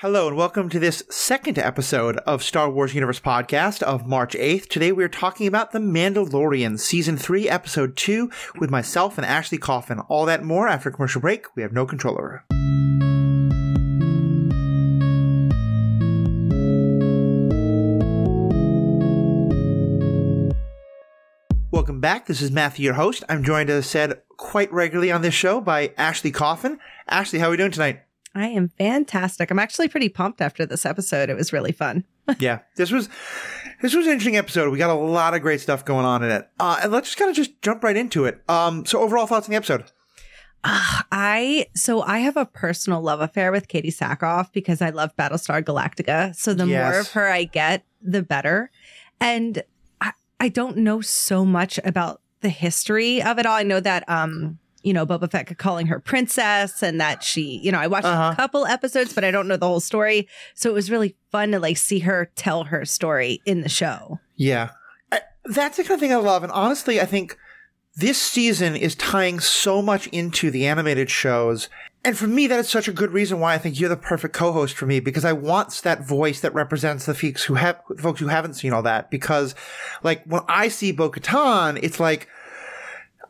Hello and welcome to this second episode of Star Wars Universe Podcast of March 8th. Today we are talking about The Mandalorian, Season 3, Episode 2, with myself and Ashley Coffin. All that more after commercial break we have no control over. Welcome back. This is Matthew, your host. I'm joined, as I said, quite regularly on this show by Ashley Coffin. Ashley, how are we doing tonight? I am fantastic. I'm actually pretty pumped after this episode. It was really fun. yeah, this was this was an interesting episode. We got a lot of great stuff going on in it. Uh, and let's just kind of just jump right into it. Um, so overall thoughts on the episode? Uh, I so I have a personal love affair with Katee Sackhoff because I love Battlestar Galactica. So the Yes. more of her I get, the better. And I, I don't know so much about the history of it all. I know that um, you know, Boba Fett calling her princess and that she, you know, I watched Uh-huh. a couple episodes, but I don't know the whole story. So it was really fun to like see her tell her story in the show. Yeah, I, that's the kind of thing I love. And honestly, I think this season is tying so much into the animated shows. And for me, that is such a good reason why I think you're the perfect co-host for me because I want that voice that represents the folks who have folks who haven't seen all that. Because, like, when I see Bo-Katan, it's like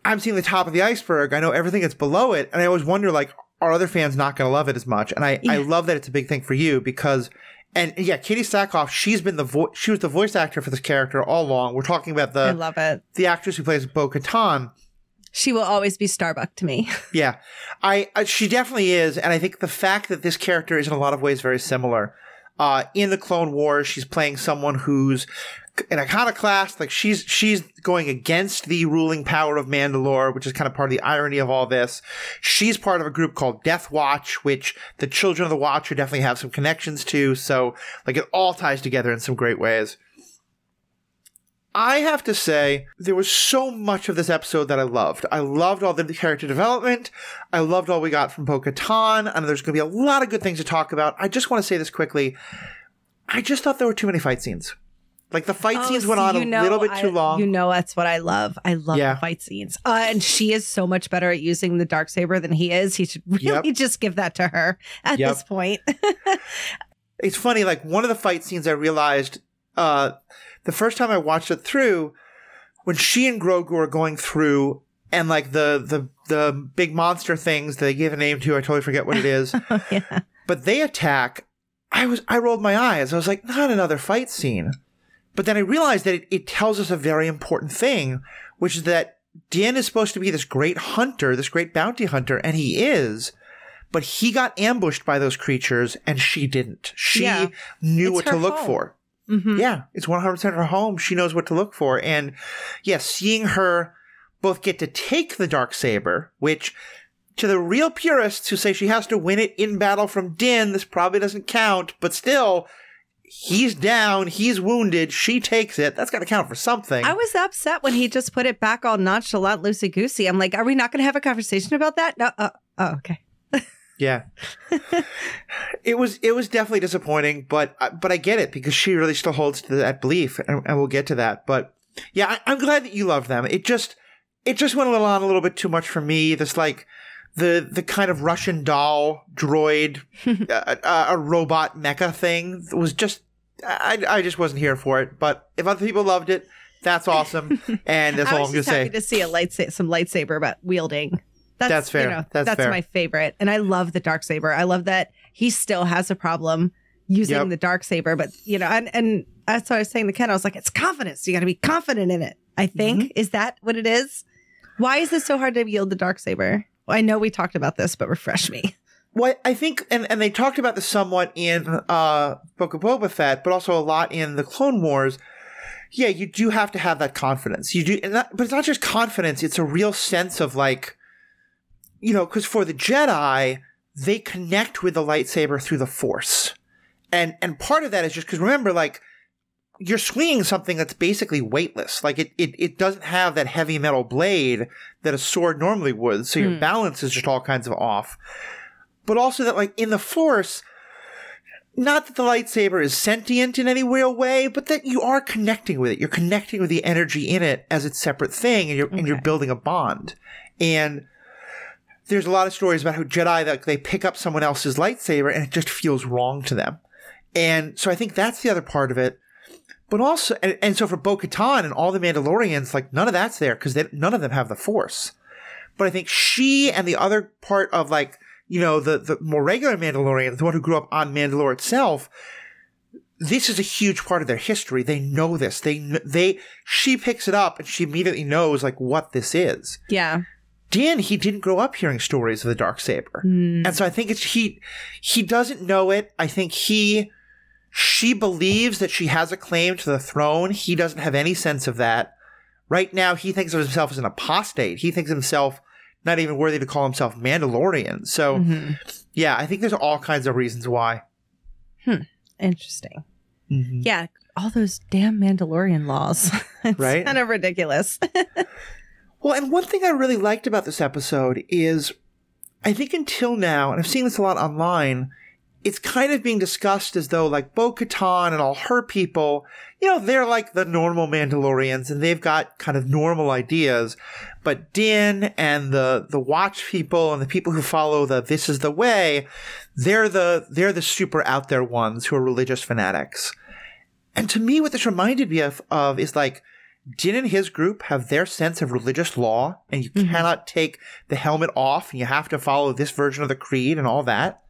I'm seeing the top of the iceberg. I know everything that's below it, and I always wonder, like, are other fans not going to love it as much? And I, I love that it's a big thing for you because, and yeah, Katee Sackhoff, she's been the voice, she was the voice actor for this character all along. We're talking about the, I love it. the actress who plays Bo Katan. She will always be Starbuck to me. Yeah, I, I she definitely is, and I think the fact that this character is in a lot of ways very similar. Uh, in the Clone Wars, she's playing someone who's an iconoclast. Like she's she's going against the ruling power of Mandalore, which is kind of part of the irony of all this. She's part of a group called Death Watch, which the Children of the Watcher definitely have some connections to. So like it all ties together in some great ways. I have to say, there was so much of this episode that I loved. I loved all the character development. I loved all we got from Bo Katan. And there's going to be a lot of good things to talk about. I just want to say this quickly. I just thought there were too many fight scenes. Like the fight scenes went see, on a know little bit I- too long. You know that's what I love. I love Yeah. the fight scenes. Uh, and she is so much better at using the dark saber than he is. He should really Yep. just give that to her at Yep. this point. it's funny, like one of the fight scenes I realized uh the first time I watched it through, when she and Grogu are going through and like the the the big monster things they give a name to, I totally forget what it is. yeah. but they attack i was i rolled my eyes i was like not another fight scene but then i realized that it, it tells us a very important thing which is that din is supposed to be this great hunter this great bounty hunter and he is but he got ambushed by those creatures and she didn't she Yeah. knew It's what to look home. for Mhm. yeah, it's 100% her home. She knows what to look for. And yeah, seeing her both get to take the dark saber, which to the real purists who say she has to win it in battle from Din, this probably doesn't count, but still, he's down, he's wounded, she takes it. That's got to count for something. I was upset when he just put it back all nonchalant, loosey goosey. I'm like, are we not going to have a conversation about that? No. Uh, oh, okay. Yeah. it was it was definitely disappointing, but uh, but I get it because she really still holds to that belief, and, and we'll get to that. But yeah, I, I'm glad that you love them. It just it just went a little on a little bit too much for me. This like the the kind of Russian doll droid, uh, uh, a robot mecha thing was just I I just wasn't here for it. But if other people loved it, that's awesome, and that's all I'm gonna say. to see a lightsaber, some lightsaber but wielding. That's, That's fair. You know, That's that's fair. my favorite, and I love the dark saber. I love that he still has a problem using Yep. the dark saber, but you know, and and that's what I was saying to Ken. I was like, it's confidence. You got to be confident in it. I think Mm-hmm. is that what it is. Why is this so hard to wield the dark saber? I know we talked about this, but refresh me. Well, I think, and, and they talked about this somewhat in uh, Book of Boba Fett, but also a lot in the Clone Wars. Yeah, you do have to have that confidence. You do, not, but it's not just confidence; it's a real sense of like, you know, because for the Jedi, they connect with the lightsaber through the Force, and and part of that is just because remember, like, you're swinging something that's basically weightless. Like it, it, it doesn't have that heavy metal blade that a sword normally would. So your Hmm. balance is just all kinds of off. But also that like in the force, not that the lightsaber is sentient in any real way, but that you are connecting with it. You're connecting with the energy in it as its separate thing and you're, and you're building a bond. And there's a lot of stories about how Jedi that they pick up someone else's lightsaber and it just feels wrong to them. And so I think that's the other part of it. But also, and, and so for Bo Katan and all the Mandalorians, like none of that's there because none of them have the Force. But I think she and the other part of like, you know, the, the more regular Mandalorian, the one who grew up on Mandalore itself, this is a huge part of their history. They know this. They, they, she picks it up and she immediately knows like what this is. Yeah. Din, he didn't grow up hearing stories of the dark saber, Mm. and so I think it's he. He doesn't know it. I think he, she believes that she has a claim to the throne. He doesn't have any sense of that. Right now, he thinks of himself as an apostate. He thinks himself not even worthy to call himself Mandalorian. So, Mhm. yeah, I think there's all kinds of reasons why. Hmm. Interesting. Mhm. Yeah, all those damn Mandalorian laws. it's Right? kind of ridiculous. Well, and one thing I really liked about this episode is I think until now, and I've seen this a lot online, it's kind of being discussed as though like Bo Katan and all her people, you know, they're like the normal Mandalorians and they've got kind of normal ideas. But Din and the the Watch people and the people who follow the This is the Way, they're the they're the super out there ones who are religious fanatics. And to me, what this reminded me of, of is like Din and his group have their sense of religious law, and you Mhm. cannot take the helmet off, and you have to follow this version of the creed and all that.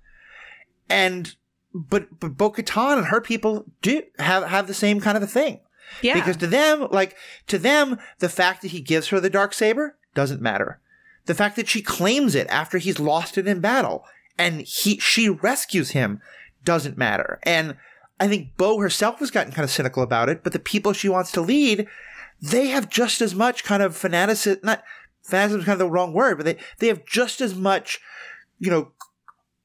And but but Bo Katan and her people do have have the same kind of a thing. yeah. Because to them, like to them, the fact that he gives her the dark saber doesn't matter. The fact that she claims it after he's lost it in battle and he she rescues him doesn't matter. And I think Bo herself has gotten kind of cynical about it, but the people she wants to lead, they have just as much kind of fanaticism. Not fanaticism is kind of the wrong word, but they they have just as much, you know,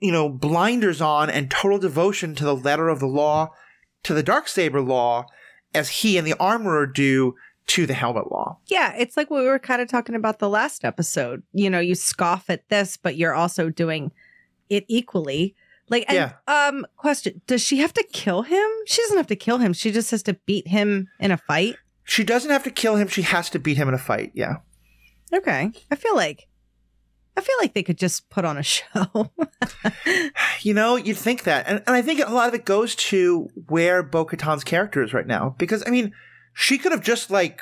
you know, blinders on and total devotion to the letter of the law, to the dark saber law, as he and the armorer do to the helmet law. yeah, it's like what we were kind of talking about the last episode. You know, you scoff at this, but you're also doing it equally. Like, and, Yeah. um, question: Does she have to kill him? She doesn't have to kill him. She just has to beat him in a fight. She doesn't have to kill him; she has to beat him in a fight. Yeah. Okay, I feel like, I feel like they could just put on a show. You know, you'd think that. And, and I think a lot of it goes to where Bo Katan's character is right now. Because, I mean, she could have just, like,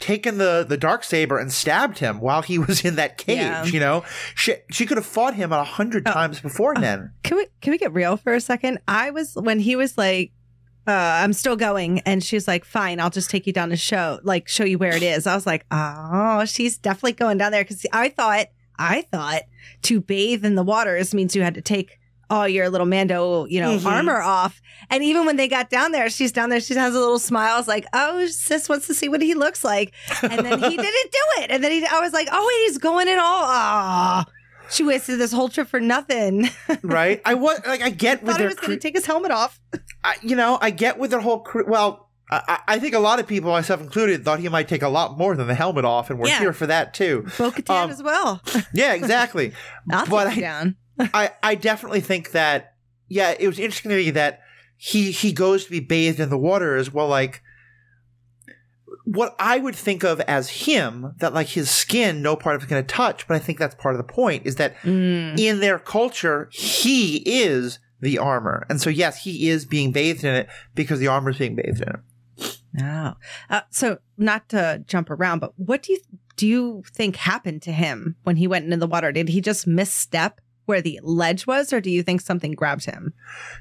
taken the, the dark saber and stabbed him while he was in that cage, Yeah. you know? She, she could have fought him a hundred Oh. times before then. can we can we get real for a second? I was when he was like, uh, "I'm still going," and she's like, "Fine, I'll just take you down to show, like, show you where it is." I was like, "Oh, she's definitely going down there," because I thought, I thought to bathe in the waters means you had to take all your little Mando, you know, Mhm. armor off. And even when they got down there, she's down there. She has a little smile. It's like, "Oh, sis wants to see what he looks like," and then he didn't do it. And then he, I was like, "Oh wait, he's going in all." Ah. She wasted this whole trip for nothing. right? I was, like, I get with her. thought he their was going to take his helmet off. I, you know, I get with their whole crew. Well, I, I think a lot of people, myself included, thought he might take a lot more than the helmet off, and we're Yeah. here for that too. Bo Um, as well. Yeah, exactly. I'll but I- down. I, I definitely think that yeah, it was interesting to me that he he goes to be bathed in the water as well like what I would think of as him, that like his skin, no part of it's going to touch, but I think that's part of the point is that Mm. in their culture, he is the armor. And so, yes, he is being bathed in it because the armor is being bathed in it. Oh. Uh, so not to jump around, but what do you do you think happened to him when he went into the water? Did he just misstep where the ledge was, or do you think something grabbed him?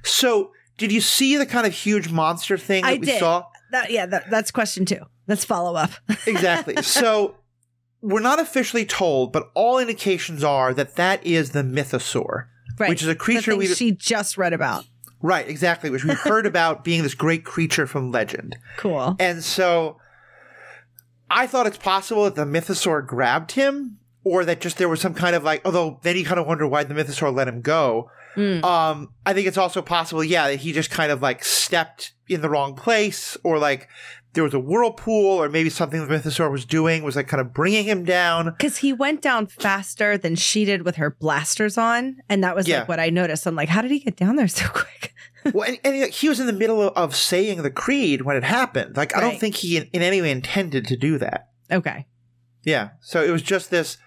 So, did you see the kind of huge monster thing that I we did. saw? That, yeah, that, that's question two. Let's follow up. exactly. So we're not officially told, but all indications are that that is the mythosaur, right. which is a creature we she just read about. Right exactly, which we heard about being this great creature from legend. Cool. And so I thought it's possible that the mythosaur grabbed him, or that just there was some kind of like. Although then you kind of wonder why the mythosaur let him go. Mm. Um, I think it's also possible, yeah, that he just kind of like stepped in the wrong place, or like there was a whirlpool, or maybe something the mythosaur was doing was like kind of bringing him down. Because he went down faster than she did with her blasters on. And that was Yeah. like what I noticed. I'm like, how did he get down there so quick? well, and, and he was in the middle of, of saying the creed when it happened. Like, I don't think he in, in any way intended to do that. Okay. Yeah. So it was just this.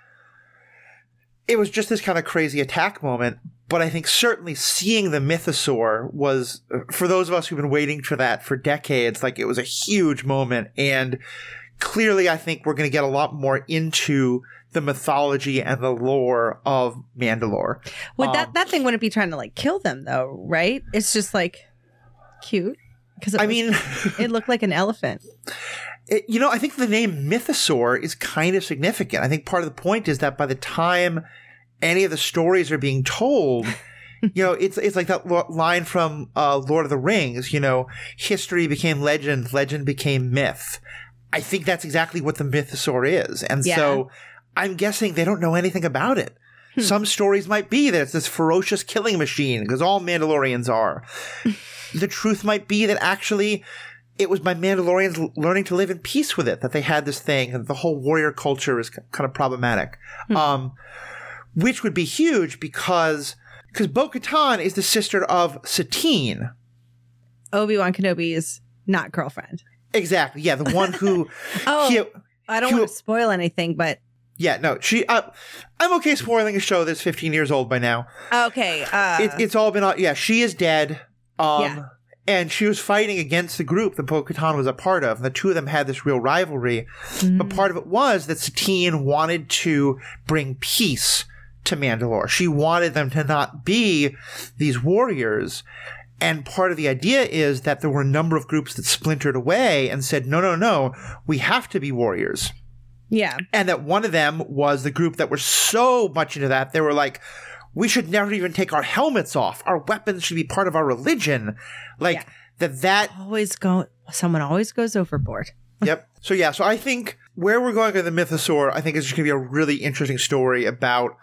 it was just this kind of crazy attack moment. But I think certainly seeing the mythosaur was, for those of us who've been waiting for that for decades, like it was a huge moment. And clearly, I think we're going to get a lot more into the mythology and the lore of Mandalore. Would Um, that that thing wouldn't be trying to like kill them though, right? It's just like cute because I mean, it looked like an elephant. it, you know, I think the name Mythosaur is kind of significant. I think part of the point is that by the time any of the stories are being told, you know, it's it's like that lo- line from uh, Lord of the Rings. You know, history became legend, legend became myth. I think that's exactly what the Mythosaur is, and Yeah. so I'm guessing they don't know anything about it. Some stories might be that it's this ferocious killing machine because all Mandalorians are. the truth might be that actually it was by Mandalorians l- learning to live in peace with it that they had this thing, and the whole warrior culture is kind of problematic. Um, which would be huge because because Bo Katan is the sister of Satine. Obi Wan Kenobi's not girlfriend. Exactly. Yeah, the one who. Oh, he- I don't want to spoil anything, but yeah, no, she. Uh, I'm okay spoiling a show that's 15 years old by now. okay. Uh, it, it's all been. Yeah, she is dead. Um, Yeah. And she was fighting against the group that Bo Katan was a part of. And the two of them had this real rivalry. But part of it was that Satine wanted to bring peace to Mandalore. She wanted them to not be these warriors. And part of the idea is that there were a number of groups that splintered away and said, no, no, no, we have to be warriors. yeah. And that one of them was the group that were so much into that, they were like, we should never even take our helmets off. Our weapons should be part of our religion. Like, Yeah. that that Always go. Someone always goes overboard. yep. So yeah, so I think where we're going with the Mythosaur, I think is just going to be a really interesting story about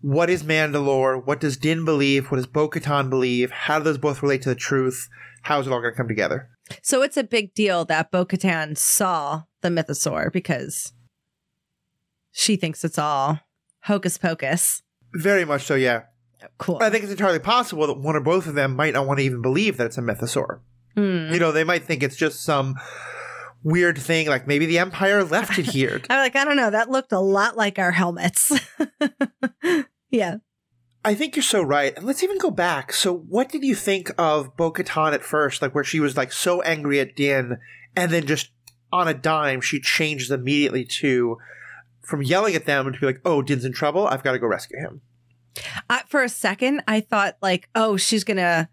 what is Mandalore, what does Din believe, what does Bo-Katan believe, how do those both relate to the truth, how is it all going to come together? So it's a big deal that Bo Katan saw the mythosaur because she thinks it's all hocus pocus. Very much so, yeah. Cool. I think it's entirely possible that one or both of them might not want to even believe that it's a Mythosaur. Hmm. You know, they might think it's just some weird thing, like maybe the Empire left it here. I'm like, I don't know. That looked a lot like our helmets. yeah. I think you're so right. And let's even go back. So, what did you think of Bo Katan at first? Like, where she was like so angry at Din, and then just on a dime, she changed immediately to from yelling at them to be like, oh, Din's in trouble. I've got to go rescue him. I, for a second, I thought like, oh, she's gonna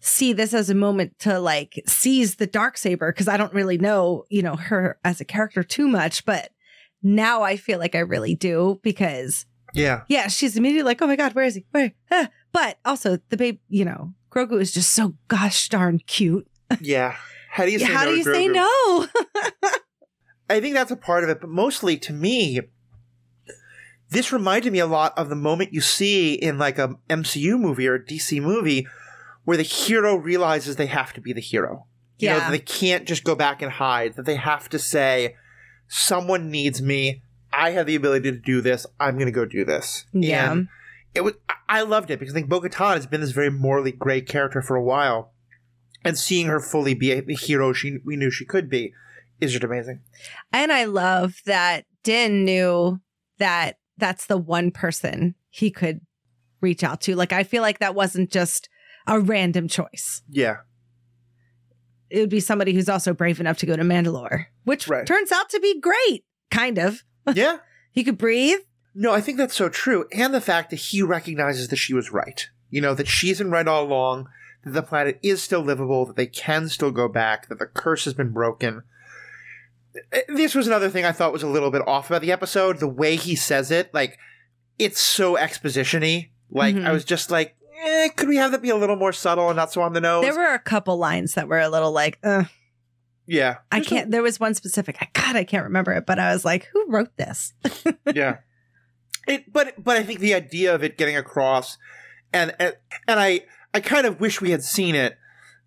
see this as a moment to like seize the dark saber because I don't really know, you know, her as a character too much, but now I feel like I really do because Yeah. yeah, she's immediately like, oh my god, where is he? Where? Ah. But also the babe, you know, Grogu is just so gosh darn cute. Yeah. How do you say How no do you say no? I think that's a part of it, but mostly to me, this reminded me a lot of the moment you see in like a MCU movie or a DC movie where the hero realizes they have to be the hero. You know, Yeah. that they can't just go back and hide, that they have to say, someone needs me. I have the ability to do this. I'm going to go do this. Yeah. And it was, I- loved it because I think Bo has been this very morally gray character for a while. And seeing her fully be a, the hero she we knew she could be is just amazing. And I love that Din knew that that's the one person he could reach out to. Like, I feel like that wasn't just a random choice. Yeah. It would be somebody who's also brave enough to go to Mandalore, which Right. turns out to be great, kind of. Yeah. He could breathe. No, I think that's so true. And the fact that he recognizes that she was right. You know, that she's been right all along, that the planet is still livable, that they can still go back, that the curse has been broken. This was another thing I thought was a little bit off about the episode. The way he says it, like, it's so exposition y. Like, Mhm. I was just like, eh, could we have that be a little more subtle and not so on the nose? There were a couple lines that were a little like, uh, yeah. I can't. There was one specific. I God, I can't remember it, but I was like, who wrote this? yeah. It, but but I think the idea of it getting across, and and, and I I kind of wish we had seen it,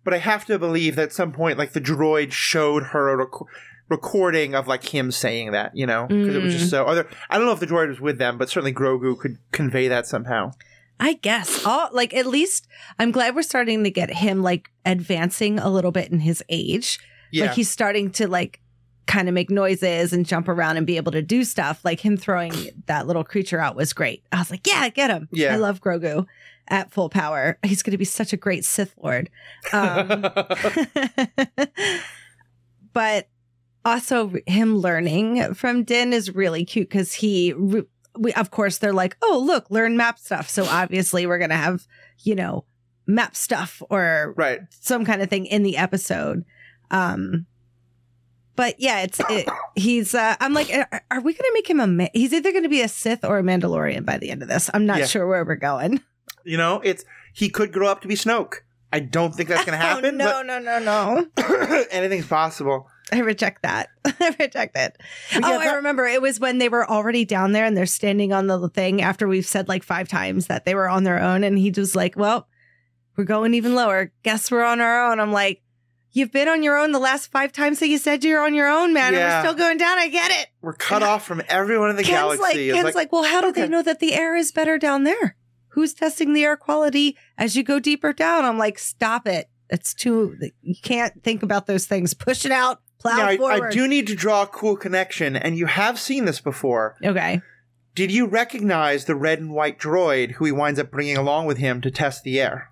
but I have to believe that at some point, like the droid showed her a rec- recording of like him saying that, you know, because it was just so. Other, I don't know if the droid was with them, but certainly Grogu could convey that somehow. I guess all like at least I'm glad we're starting to get him like advancing a little bit in his age. Yeah, Like he's starting to like kind of make noises and jump around and be able to do stuff. Like him throwing that little creature out was great. I was like, yeah, get him. Yeah. I love Grogu at full power. He's going to be such a great Sith Lord. Um, but also him learning from Din is really cute because he, re- we, of course, they're like, oh, look, learn map stuff. So obviously we're going to have, you know, map stuff or right. some kind of thing in the episode. Um, but yeah, it's it, he's. Uh, I'm like, are, are we to make him a? Ma- he's either going to be a Sith or a Mandalorian by the end of this. I'm not Yeah. sure where we're going. You know, it's he could grow up to be Snoke. I don't think that's going to happen. Oh, no, no, no, no. but anything's possible. I reject that. I reject it. But oh, yeah, I remember it was when they were already down there and they're standing on the thing after we've said like five times that they were on their own. And he was like, well, we're going even lower. Guess we're on our own. I'm like, you've been on your own the last five times that you said you're on your own, man. Yeah. And we're still going down. I get it. We're cut off from everyone in the Ken's galaxy. like, Ken's like, like, well, how do they know that the air is better down there? Who's testing the air quality as you go deeper down? I'm like, stop it. It's too, you can't think about those things. Push it out, plow now, I, forward. I do need to draw a cool connection, and you have seen this before. Okay. Did you recognize the red and white droid who he winds up bringing along with him to test the air?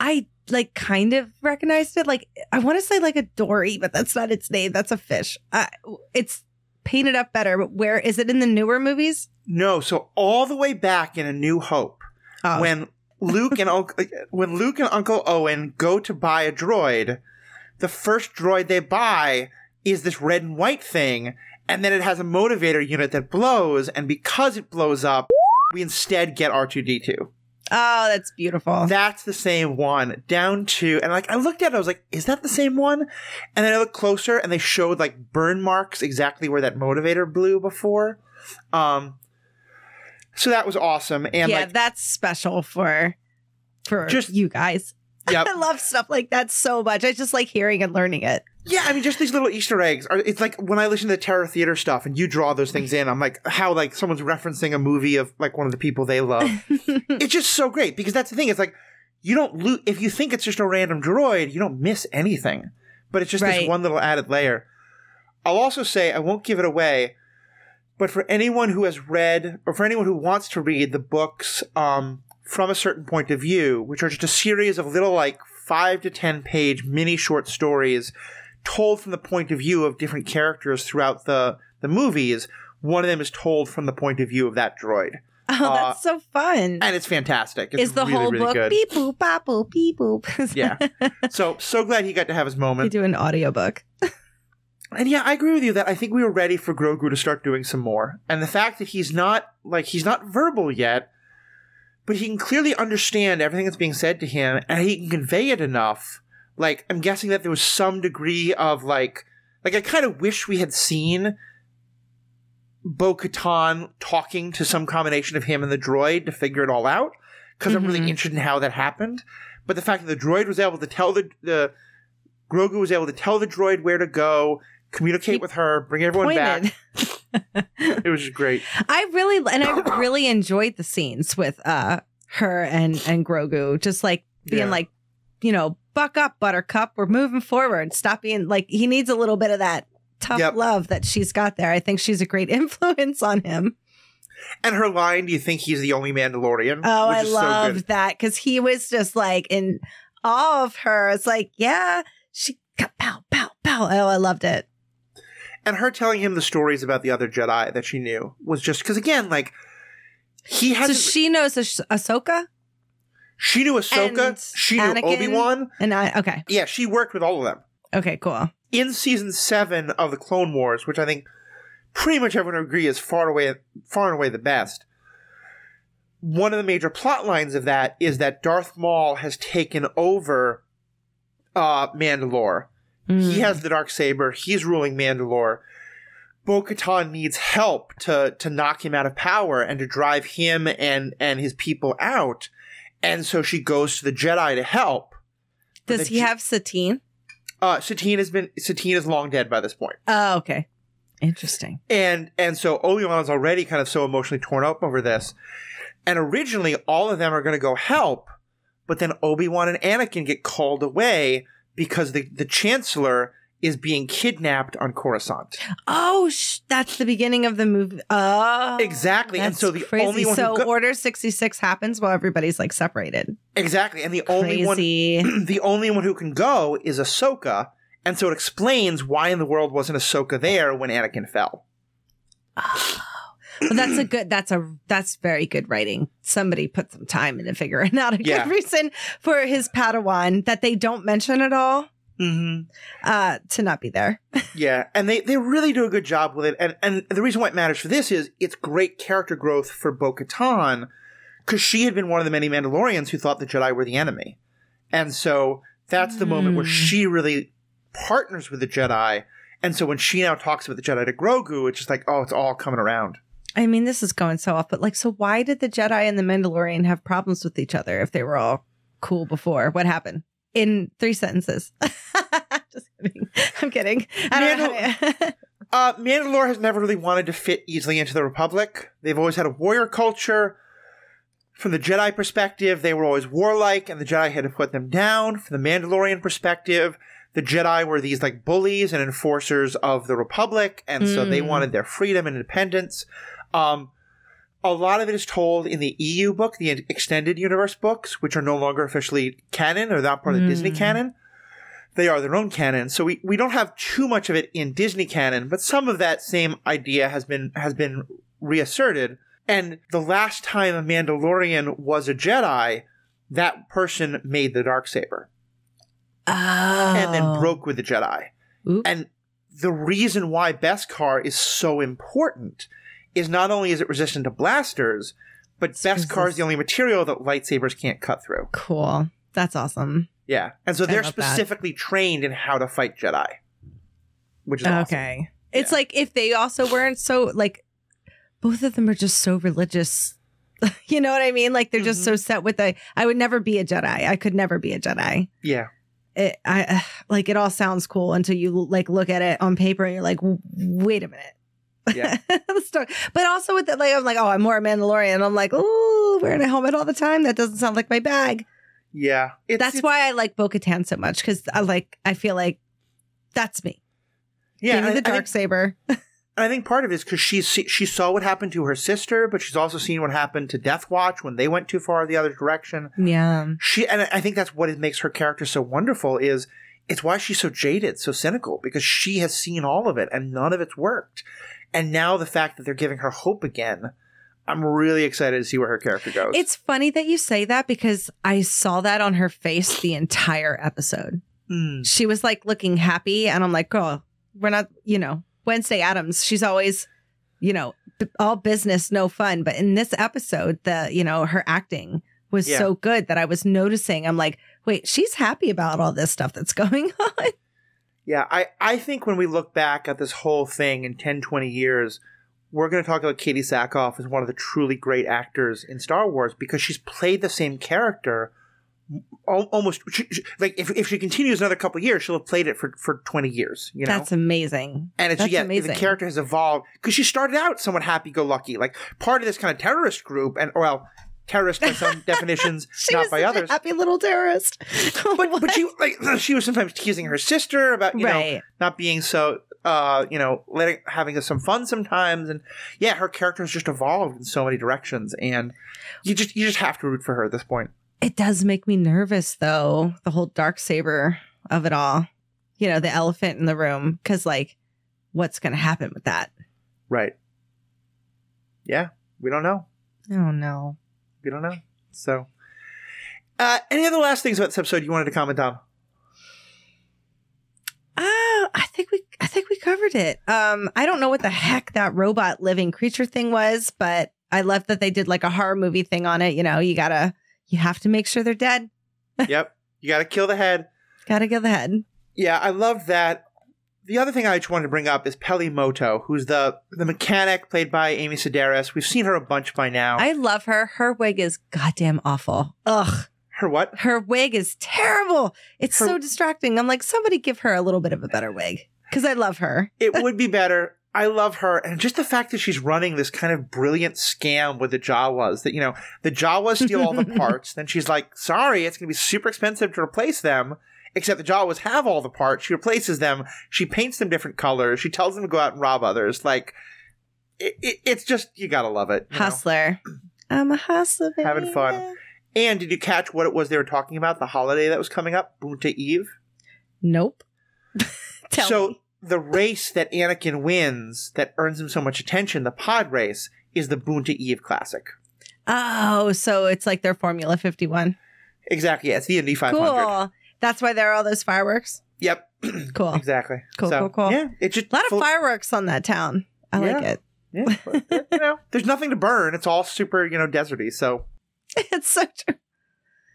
I like kind of recognized it. Like I want to say like a dory, but that's not its name. That's a fish. Uh, it's painted up better. But where is it in the newer movies? No, so all the way back in A New Hope, Oh, when Luke and when Luke and Uncle Owen go to buy a droid, the first droid they buy is this red and white thing, and then it has a motivator unit that blows, and because it blows up, we instead get R2D2. oh, that's beautiful. That's the same one. Down to and like I looked at it, I was like, is that the same one? And then I looked closer and they showed like burn marks exactly where that motivator blew before. Um so that was awesome. And yeah, like that's special for for Just- you guys. Yep. I love stuff like that so much. I just like hearing and learning it. Yeah, I mean, just these little Easter eggs. Are, it's like when I listen to the Terror Theater stuff and you draw those things in, I'm like, how like someone's referencing a movie of like one of the people they love. it's just so great because that's the thing. It's like you don't lose if you think it's just a random droid, you don't miss anything. But it's just Right. this one little added layer. I'll also say I won't give it away, but for anyone who has read or for anyone who wants to read the books um, from a certain point of view, which are just a series of little like five to ten page mini short stories told from the point of view of different characters throughout the the movies. One of them is told from the point of view of that droid, Oh, that's uh, so fun. and it's fantastic. It's Is the really, whole really book good. beep boop bop boop beep boop? Yeah. So so glad he got to have his you moment. do an audiobook. And yeah, I agree with you that I think we were ready for Grogu to start doing some more. And the fact that he's not like he's not verbal yet, but he can clearly understand everything that's being said to him and he can convey it enough. Like I'm guessing that there was some degree of like like I kind of wish we had seen Bo Katan talking to some combination of him and the droid to figure it all out. Because I'm really Mhm. interested in how that happened. But the fact that the droid was able to tell the the Grogu was able to tell the droid where to go, communicate He with her, bring everyone Pointed. back. It was just great. I really and I really enjoyed the scenes with uh her and and Grogu just like being Yeah. like you know buck up buttercup we're moving forward stop being like he needs a little bit of that tough Yep. love that she's got there I think she's a great influence on him And her line, "Do you think he's the only Mandalorian?" oh I is so loved that because he was just like in awe of her it's like yeah she pow pow pow oh I loved it and her telling him the stories about the other Jedi that she knew was just because again, like he hasn't. she knows Ahs- Ahsoka she knew Ahsoka. and She knew. Obi Wan. and I okay Yeah, she worked with all of them okay cool in season seven of the Clone Wars, which I think pretty much everyone would agree is far away, far and away the best. One of the major plot lines of that is that Darth Maul has taken over uh, Mandalore. He Mm. has the dark saber. He's ruling Mandalore. Bo Katan needs help to to knock him out of power and to drive him and and his people out. And so she goes to the Jedi to help. does he Je- have Satine Uh, Satine has been Satine is long dead by this point, Oh, okay. Interesting. and and so Obi Wan is already kind of so emotionally torn up over this. And originally, all of them are going to go help, but then Obi Wan and Anakin get called away because the the Chancellor is being kidnapped on Coruscant. Oh, sh- that's the beginning of the movie. Oh, Exactly. And so the crazy. only one so go- Order sixty six happens while everybody's like separated. exactly, and the only one the only one who can go is Ahsoka, and so it explains why in the world wasn't Ahsoka there when Anakin fell. Well, that's a good. That's a that's very good writing. Somebody put some time into figuring out a Yeah. good reason for his Padawan that they don't mention at all Mm-hmm. uh, to not be there. Yeah, and they, they really do a good job with it. And and the reason why it matters for this is it's great character growth for Bo Katan because she had been one of the many Mandalorians who thought the Jedi were the enemy. And so that's the moment where Mm. she really partners with the Jedi. And so when she now talks about the Jedi to Grogu, it's just like, oh, it's all coming around. I mean, this is going so off, but like, so why did the Jedi and the Mandalorian have problems with each other if they were all cool before? What happened? In three sentences. Just kidding. I'm kidding. I don't know. how- Uh, Mandalore has never really wanted to fit easily into the Republic. They've always had a warrior culture. From the Jedi perspective, they were always warlike, and the Jedi had to put them down. From the Mandalorian perspective, the Jedi were these like bullies and enforcers of the Republic, and so they Mm. wanted their freedom and independence. Um, a lot of it is told in the EU book, the extended universe books, which are no longer officially canon or not part of the Disney Mm. canon. They are their own canon, so we, we don't have too much of it in Disney canon, but some of that same idea has been has been reasserted. And the last time a Mandalorian was a Jedi, that person made the dark saber oh. and then broke with the Jedi. Oops. And the reason why Beskar is so important is not only is it resistant to blasters, but Beskar is the only material that lightsabers can't cut through. Cool. That's awesome. Yeah. And so I they're love that. specifically trained in how to fight Jedi. Which is awesome. Okay. It's Yeah. like if they also weren't so like both of them are just so religious. you know what I mean? Like they're just Mhm. so set with the I would never be a Jedi. I could never be a Jedi. Yeah. It, I like it all sounds cool until you like look at it on paper and you're like, "W- wait a minute. Yeah. But also with that, like I'm like, oh, I'm more a Mandalorian. I'm like, oh, wearing a helmet all the time. That doesn't sound like my bag. Yeah. It's, That's it's- why I like Bo Katan so much because I like I feel like that's me. Yeah. Give me I- the I dark think- saber. I think part of it is because she she saw what happened to her sister, but she's also seen what happened to Death Watch when they went too far the other direction. yeah. She and I think that's what it makes her character so wonderful is it's why she's so jaded, so cynical because she has seen all of it and none of it's worked. And now the fact that they're giving her hope again, I'm really excited to see where her character goes. It's funny that you say that because I saw that on her face the entire episode. Hmm. She was like looking happy, and I'm like, girl, we're not, you know, Wednesday Addams. She's always, you know, b- all business, no fun. But in this episode, the, you know, her acting was Yeah. so good that I was noticing. I'm like, wait, she's happy about all this stuff that's going on. Yeah, I, I think when we look back at this whole thing in 10, 20 years, we're going to talk about Katee Sackhoff as one of the truly great actors in Star Wars because she's played the same character almost she, she- like if, if she continues another couple years, she'll have played it for, for 20 years, you know? That's amazing. and it's that's yeah, amazing. the character has evolved because she started out somewhat happy-go-lucky, like part of this kind of terrorist group, and well, terrorist by some definitions, not by others. a happy little terrorist. but but she like she was sometimes teasing her sister about you know not being so uh you know letting having some fun sometimes and yeah her character has just evolved in so many directions and you just you just have to root for her at this point It does make me nervous though, the whole dark saber of it all. You know, the elephant in the room cuz like what's going to happen with that? right yeah we don't know Oh no. We don't know so uh any other last things about this episode you wanted to comment on Uh, I think we I think we covered it. Um I don't know what the heck that robot living creature thing was, but I love that they did like a horror movie thing on it, you know, you got to you have to make sure they're dead. yep you gotta kill the head Got to get the head. yeah i love that the other thing I just wanted to bring up is Peli Motto, who's the the mechanic played by Amy Sedaris. We've seen her a bunch by now. I love her. Her wig is goddamn awful. Ugh. her what? Her wig is terrible. It's Her- so distracting. I'm like, somebody give her a little bit of a better wig because I love her. it would be better. I love her, and just the fact that she's running this kind of brilliant scam with the Jawas. That you know, the Jawas steal all the parts. Then she's like, "Sorry, it's going to be super expensive to replace them," Except the Jawas have all the parts. She replaces them. She paints them different colors. She tells them to go out and rob others. Like, it, it, it's just you gotta love it. you know? Hustler. I'm a hustler. Baby. Having fun. And did you catch what it was they were talking about? The holiday that was coming up, Boonta Eve. Nope. Tell so me. the race that Anakin wins that earns him so much attention, the pod race, is the Boonta Eve Classic. Oh, so it's like their Formula 51. Exactly. Yeah, it's the Indy 500. Cool. That's why there are all those fireworks. Yep. Cool. Exactly. Cool, So, cool, cool. Yeah, it's just A lot of fireworks on that town. I like it. Yeah, but, you know, there's nothing to burn. It's all super, you know, deserty. So It's so true.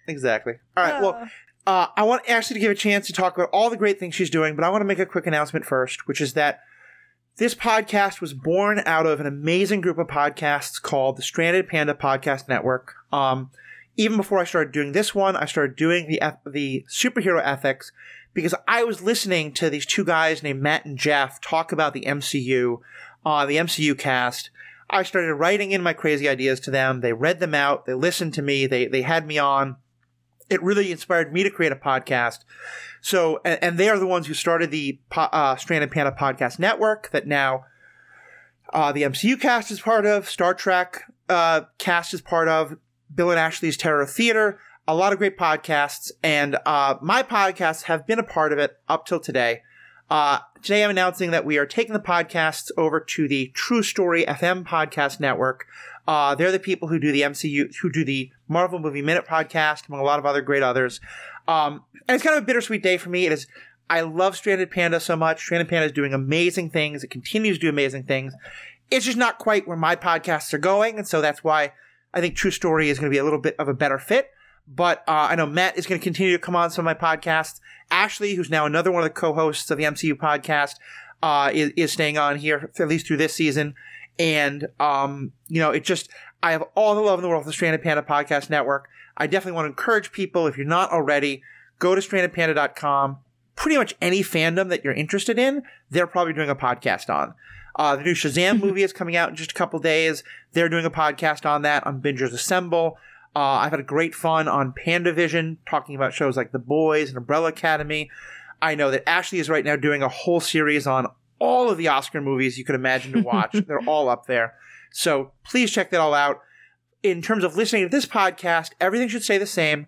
exactly. All right. Oh. Well, uh, I want Ashley to give a chance to talk about all the great things she's doing, but I want to make a quick announcement first, which is that this podcast was born out of an amazing group of podcasts called the Stranded Panda Podcast Network. Um, even before I started doing this one, I started doing the the superhero ethics because I was listening to these two guys named Matt and Jeff talk about the MCU, uh, the MCU cast. I started writing in my crazy ideas to them. They read them out. They listened to me. They they had me on. It really inspired me to create a podcast. So, and, and they are the ones who started the uh, Stranded Panda Podcast Network that now uh, the MCU cast is part of, Star Trek uh, cast is part of, Bill and Ashley's Terror Theater, a lot of great podcasts, and uh, my podcasts have been a part of it up till today. Uh, today I'm announcing that we are taking the podcasts over to the TruStory FM podcast network. Uh, they're the people who do the MCU, who do the Marvel Movie Minute podcast, among a lot of other great others. Um, and it's kind of a bittersweet day for me. It is. I love Stranded Panda so much. Stranded Panda is doing amazing things. It continues to do amazing things. It's just not quite where my podcasts are going, and so that's why I think TruStory is going to be a little bit of a better fit. But uh, I know Matt is going to continue to come on some of my podcasts. Ashley, who's now another one of the co-hosts of the MCU podcast, uh, is, is staying on here at least through this season. And um, you know, it just I have all the love in the world for the Stranded Panda Podcast Network. I definitely want to encourage people, if you're not already, go to strandedpanda.com. Pretty much any fandom that you're interested in, they're probably doing a podcast on. Uh, the new Shazam movie is coming out in just a couple days. They're doing a podcast on that on Bingers Assemble. Uh, I've had a great fun on PandaVision talking about shows like The Boys and Umbrella Academy. I know that Ashley is right now doing a whole series on all of the Oscar movies you could imagine to watch. They're all up there. So please check that all out. In terms of listening to this podcast, everything should stay the same.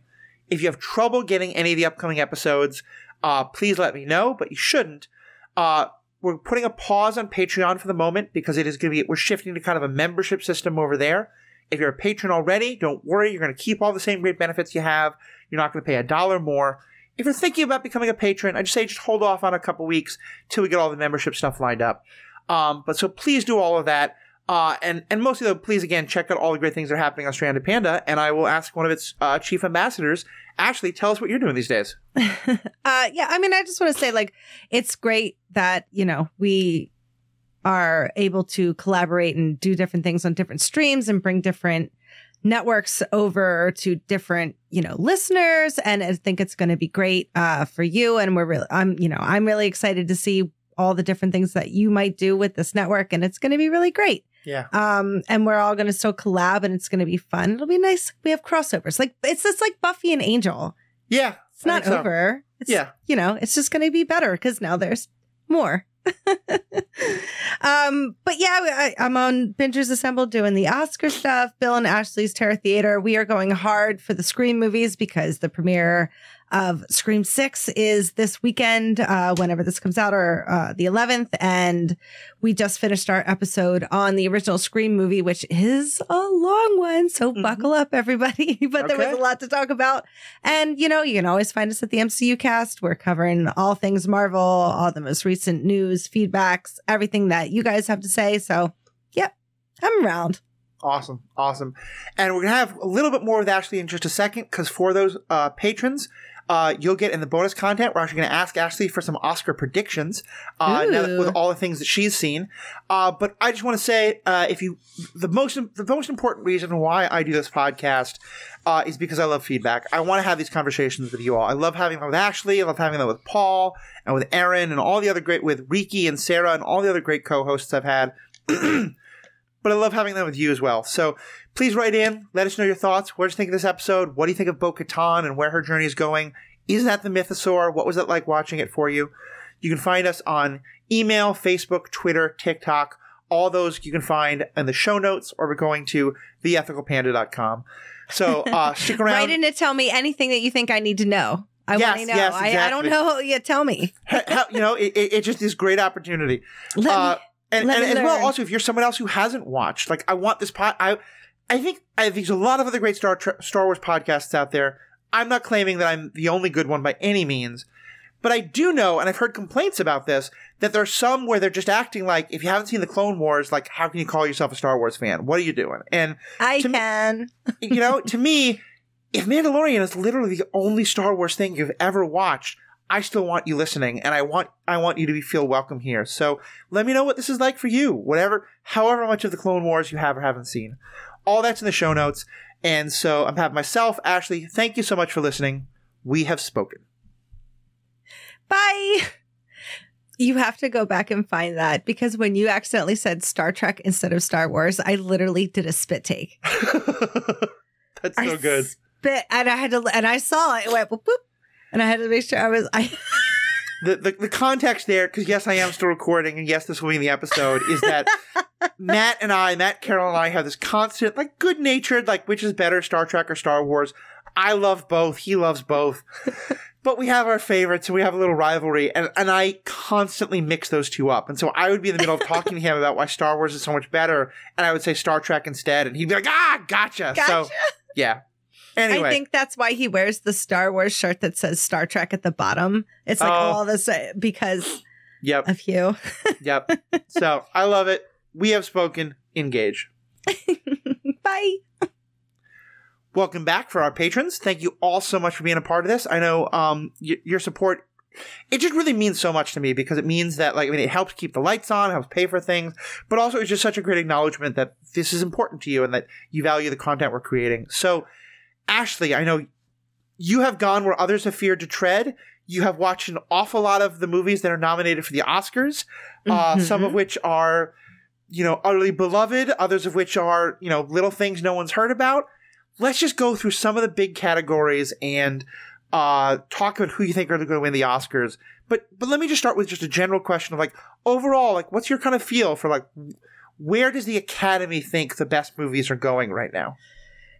If you have trouble getting any of the upcoming episodes, uh, please let me know, but you shouldn't. Uh, we're putting a pause on Patreon for the moment because it is going to be, we're shifting to kind of a membership system over there. If you're a patron already, don't worry. You're going to keep all the same great benefits you have. You're not going to pay a dollar more. If you're thinking about becoming a patron, I just say just hold off on a couple weeks till we get all the membership stuff lined up. Um, but so please do all of that. Uh, and, and mostly though, please again, check out all the great things that are happening on Stranded Panda. And I will ask one of its uh, chief ambassadors, Ashley, tell us what you're doing these days. Uh, yeah, I mean, I just want to say, like, it's great that, you know, we are able to collaborate and do different things on different streams and bring different networks over to different, you know, listeners. And I think it's going to be great uh, for you. And we're really, I'm, you know, I'm really excited to see all the different things that you might do with this network. And it's going to be really great. Yeah. Um, and we're all going to still collab and it's going to be fun. It'll be nice. We have crossovers. Like, it's just like Buffy and Angel. Yeah. It's not so. over. It's, Yeah. You know, it's just going to be better because now there's more. um, but yeah, I, I'm on Bingers Assembled doing the Oscar stuff. Bill and Ashley's Terror Theater. We are going hard for the Scream movies because the premiere of Scream Six is this weekend, uh, whenever this comes out, or uh, the 11th, and we just finished our episode on the original Scream movie, which is a long one. So Mhm. buckle up, everybody. but there was a lot to talk about. And, you know, you can always find us at the MCU cast. We're covering all things Marvel, all the most recent news, feedbacks, everything that you guys have to say. So, yep, I'm around. Awesome, awesome. And we're gonna have a little bit more with Ashley in just a second because for those uh, patrons, uh, you'll get in the bonus content. We're actually gonna ask Ashley for some Oscar predictions uh, now that- with all the things that she's seen. Uh, but I just want to say, uh, if you the most the most important reason why I do this podcast uh, is because I love feedback. I want to have these conversations with you all. I love having them with Ashley. I love having them with Paul and with Erin and all the other great with Riki and Sarah and all the other great co-hosts I've had. but I love having them with you as well. So please write in, let us know your thoughts. What do you think of this episode? What do you think of Bo Katan and where her journey is going? Is that the Mythosaur? What was it like watching it for you? You can find us on email, Facebook, Twitter, TikTok. All those you can find in the show notes or by going to theethicalpanda.com. So uh, stick around. Write in to tell me anything that you think I need to know. I Yes, want to know. yes, I, I don't know. Yeah, tell me. Ha- you know, it, it, it's just this great opportunity. Let Uh, me- and, and as well, also, if you're someone else who hasn't watched, like, I want this pod. I, I think I think there's a lot of other great Star Star Wars podcasts out there. I'm not claiming that I'm the only good one by any means, but I do know, and I've heard complaints about this, that there's some where they're just acting like, if you haven't seen the Clone Wars, like, how can you call yourself a Star Wars fan? What are you doing? And I to me- can. you know, to me, if Mandalorian is literally the only Star Wars thing you've ever watched, I still want you listening, and I want I want you to be, feel welcome here. So let me know what this is like for you, whatever, however much of the Clone Wars you have or haven't seen. All that's in the show notes. And so I'm having myself, Ashley. Thank you so much for listening. We have spoken. Bye. You have to go back and find that because when you accidentally said Star Trek instead of Star Wars, I literally did a spit take. that's I so good. Spit, and I had to, and I saw it. It went boop, boop, and I had to make sure I was. I the, the, the context there, because yes, I am still recording, and yes, this will be in the episode, is that Matt and I, Matt Carroll and I, have this constant, like, good natured, like, which is better, Star Trek or Star Wars? I love both. He loves both. but we have our favorites, and we have a little rivalry, and, and I constantly mix those two up. And so I would be in the middle of talking to him about why Star Wars is so much better, and I would say Star Trek instead, and he'd be like, ah, gotcha. So, yeah. Anyway. I think that's why he wears the Star Wars shirt that says Star Trek at the bottom. It's like Oh. all this because yep. of you. Yep. so I love it. We have spoken. Engage. Bye. welcome back for our patrons. Thank you all so much for being a part of this. I know um, y- your support. It just really means so much to me because it means that, like, I mean, it helps keep the lights on, helps pay for things, but also it's just such a great acknowledgement that this is important to you and that you value the content we're creating. So, Ashley, I know you have gone where others have feared to tread. You have watched an awful lot of the movies that are nominated for the Oscars, uh, Mhm. some of which are, you know, utterly beloved, others of which are, you know, little things no one's heard about. Let's just go through some of the big categories and uh, talk about who you think are going to win the Oscars. But but let me just start with just a general question of like overall, like what's your kind of feel for like where does the Academy think the best movies are going right now?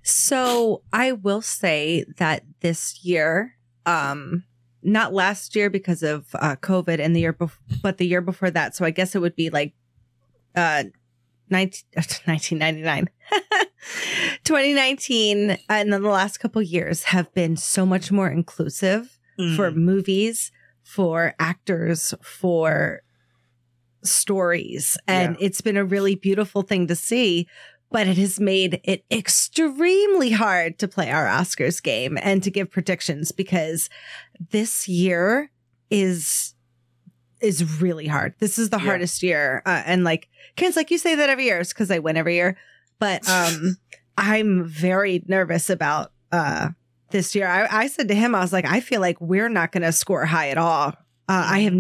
So I will say that this year, um, not last year because of uh, COVID, and the year before, but the year before that. So I guess it would be like uh, 19, 1999. 2019 and then the last couple years have been so much more inclusive for Mm. movies, for actors, for stories. And it's been a really beautiful thing to see, but it has made it extremely hard to play our Oscars game and to give predictions because this year is is really hard. This is the Yeah. hardest year. Uh, and like Ken's like you say that every year it's because I win every year. But um I'm very nervous about uh this year. I, I said to him, I was like, I feel like we're not going to score high at all. Uh, I have,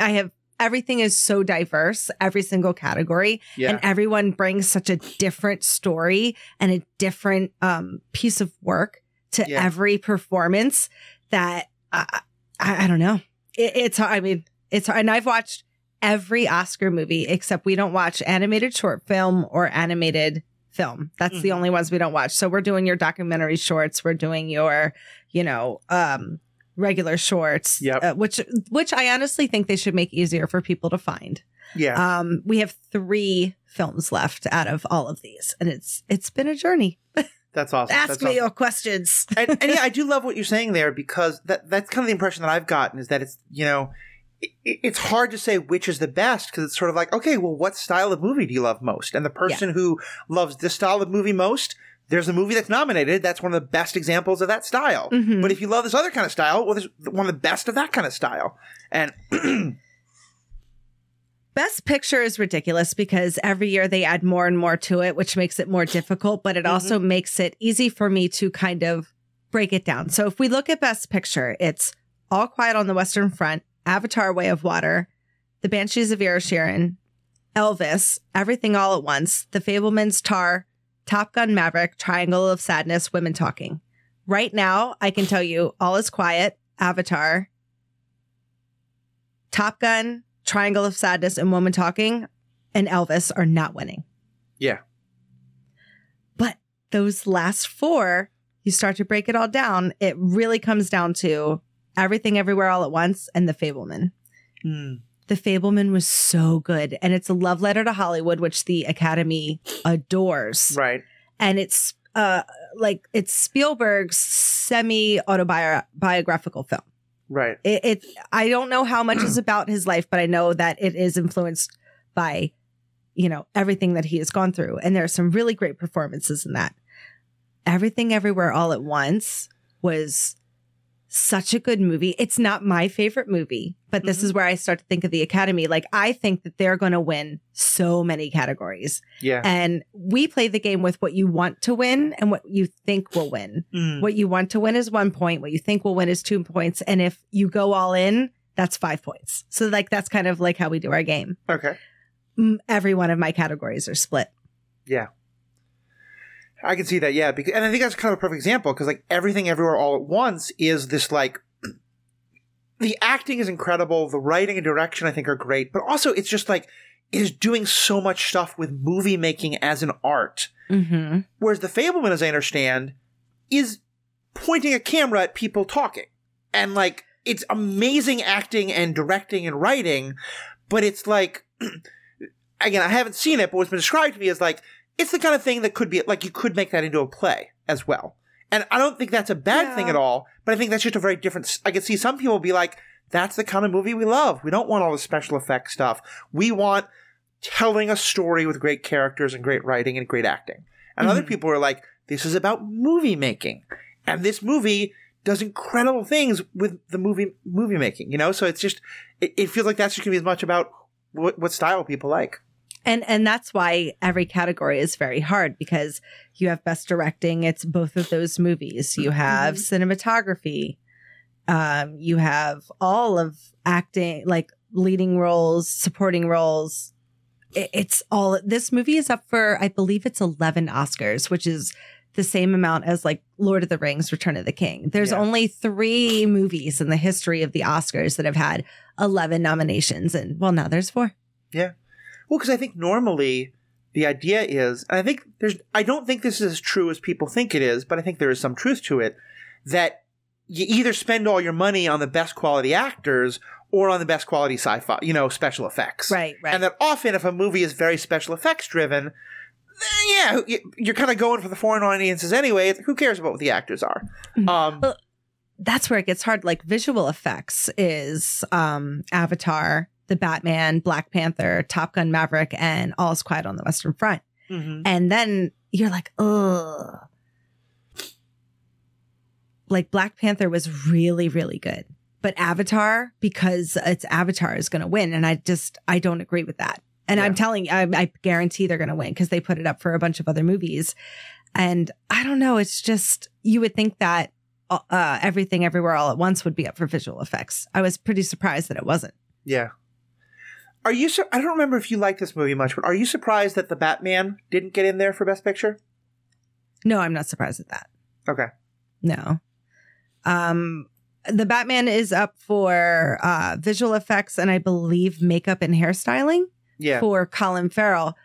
I have, everything is so diverse, every single category, Yeah. and everyone brings such a different story and a different um, piece of work to Yeah. every performance that I, I, I don't know. It, it's, I mean, it's, and I've watched every Oscar movie except we don't watch animated short film or animated film. That's the Mhm. only ones we don't watch. So we're doing your documentary shorts. We're doing your, you know, um, regular shorts. Yep. uh, which, which I honestly think they should make easier for people to find. yeah. Um, we have three films left out of all of these, and it's it's been a journey. That's awesome. Ask That's me awesome. your questions. and, and yeah, I do love what you're saying there because that that's kind of the impression that I've gotten is that it's you know it, it's hard to say which is the best because it's sort of like okay, well, what style of movie do you love most? And the person who loves this style of movie most, there's a movie that's nominated. That's one of the best examples of that style. Mhm. But if you love this other kind of style, well, there's one of the best of that kind of style. And Best Picture is ridiculous because every year they add more and more to it, which makes it more difficult, but it also makes it easy for me to kind of break it down. So if we look at Best Picture, it's All Quiet on the Western Front, Avatar Way of Water, The Banshees of Inisherin, Elvis, Everything All at Once, The Fabelmans Tar, Top Gun Maverick, Triangle of Sadness, Women Talking. Right now, I can tell you All is Quiet, Avatar, Top Gun, Triangle of Sadness, and Woman Talking, and Elvis are not winning. Yeah. But those last four, you start to break it all down. It really comes down to Everything Everywhere All at Once and The Fabelman. Mm. The Fabelman was so good. And it's a love letter to Hollywood, which the Academy adores. Right. And it's uh like it's Spielberg's semi autobiographical film. Right. It, it I don't know how much is about his life, but I know that it is influenced by, you know, everything that he has gone through. And there are some really great performances in that. Everything Everywhere All at Once was such a good movie. It's not my favorite movie, but this Mhm. is where I start to think of the Academy. Like, I think that they're going to win so many categories. Yeah. And we play the game with what you want to win and what you think will win. Mm. What you want to win is one point. What you think will win is two points. And if you go all in, that's five points. So, like, that's kind of like how we do our game. Okay. Every one of my categories are split. Yeah. I can see that, yeah, because and I think that's kind of a perfect example because like everything everywhere all at once is this like the acting is incredible, the writing and direction I think are great, but also it's just like it is doing so much stuff with movie making as an art. Mm-hmm. Whereas the Fabelman, as I understand, is pointing a camera at people talking. And like it's amazing acting and directing and writing, but it's like again, I haven't seen it, but what's been described to me is like it's the kind of thing that could be like you could make that into a play as well. And I don't think that's a bad thing at all, but I think that's just a very different. I could see some people be like, that's the kind of movie we love. We don't want all the special effects stuff. We want telling a story with great characters and great writing and great acting. And other Mhm. people are like, this is about movie making. And this movie does incredible things with the movie movie making, you know? So it's just, it, it feels like that's just gonna be as much about what, what style people like. And and that's why every category is very hard because you have best directing, it's both of those movies. You have cinematography, um, you have all of acting, like leading roles, supporting roles. It- It's all this movie is up for, I believe it's eleven Oscars, which is the same amount as like Lord of the Rings, Return of the King. There's Yeah. only three movies in the history of the Oscars that have had eleven nominations, and well, now there's four. Well, because I think normally the idea is, and I think there's, I don't think this is as true as people think it is, but I think there is some truth to it, that you either spend all your money on the best quality actors or on the best quality sci-fi, you know, special effects. Right, right. And that often, if a movie is very special effects driven, then yeah, you- you're kind of going for the foreign audiences anyway. Who cares about what the actors are? Mhm. Um, Well, that's where it gets hard. Like visual effects is um Avatar, The Batman, Black Panther, Top Gun Maverick, and All's Quiet on the Western Front. mhm. And then you're like, ugh. Like Black Panther was really, really good. But Avatar, because it's Avatar is gonna win. And I just I don't agree with that. And I'm Yeah. telling I, I guarantee they're gonna win because they put it up for a bunch of other movies. And I don't know, it's just you would think that uh, everything everywhere all at once would be up for visual effects. I was pretty surprised that it wasn't. yeah. Are you? Su- I don't remember if you like this movie much, but are you surprised that the Batman didn't get in there for Best Picture? No, I'm not surprised at that. Okay. No. Um the Batman is up for uh visual effects and I believe makeup and hairstyling Yeah. for Colin Farrell.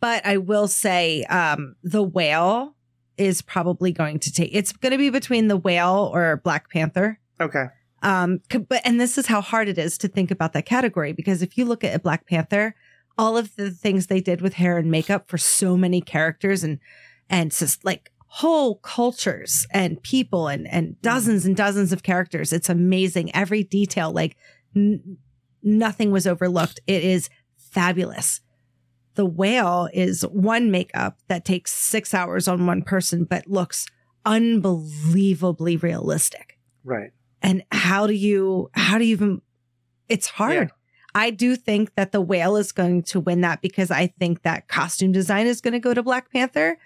But I will say um The Whale is probably going to take it's going to be between The Whale or Black Panther. Okay. Um but and this is how hard it is to think about that category because if you look at Black Panther, all of the things they did with hair and makeup for so many characters and and just like whole cultures and people and and dozens and dozens of characters. It's amazing. Every detail, like n- nothing was overlooked. It is fabulous. The whale is one makeup that takes six hours on one person, but looks unbelievably realistic Right. And how do you how do you even it's hard i do think that the whale is going to win that because i think that costume design is going to go to black panther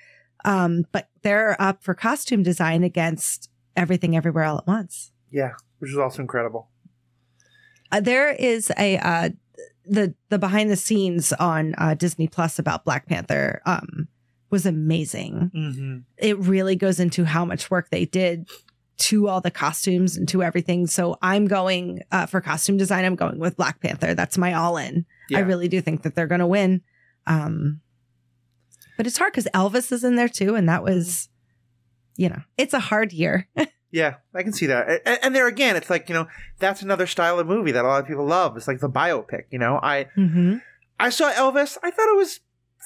um but they're up for costume design against everything everywhere all at once Yeah. Which is also incredible. uh, there is a uh the the behind the scenes on uh disney plus about black panther um was amazing Mm-hmm. it really goes into how much work they did to all the costumes and to everything. So I'm going uh, for costume design. I'm going with Black Panther. That's my all in. Yeah. I really do think that they're going to win. Um, but it's hard because Elvis is in there too, and that was, you know, it's a hard year. Yeah, I can see that. And, and there again, it's like you know that's another style of movie that a lot of people love. It's like the biopic. You know, I mm-hmm. I saw Elvis. I thought it was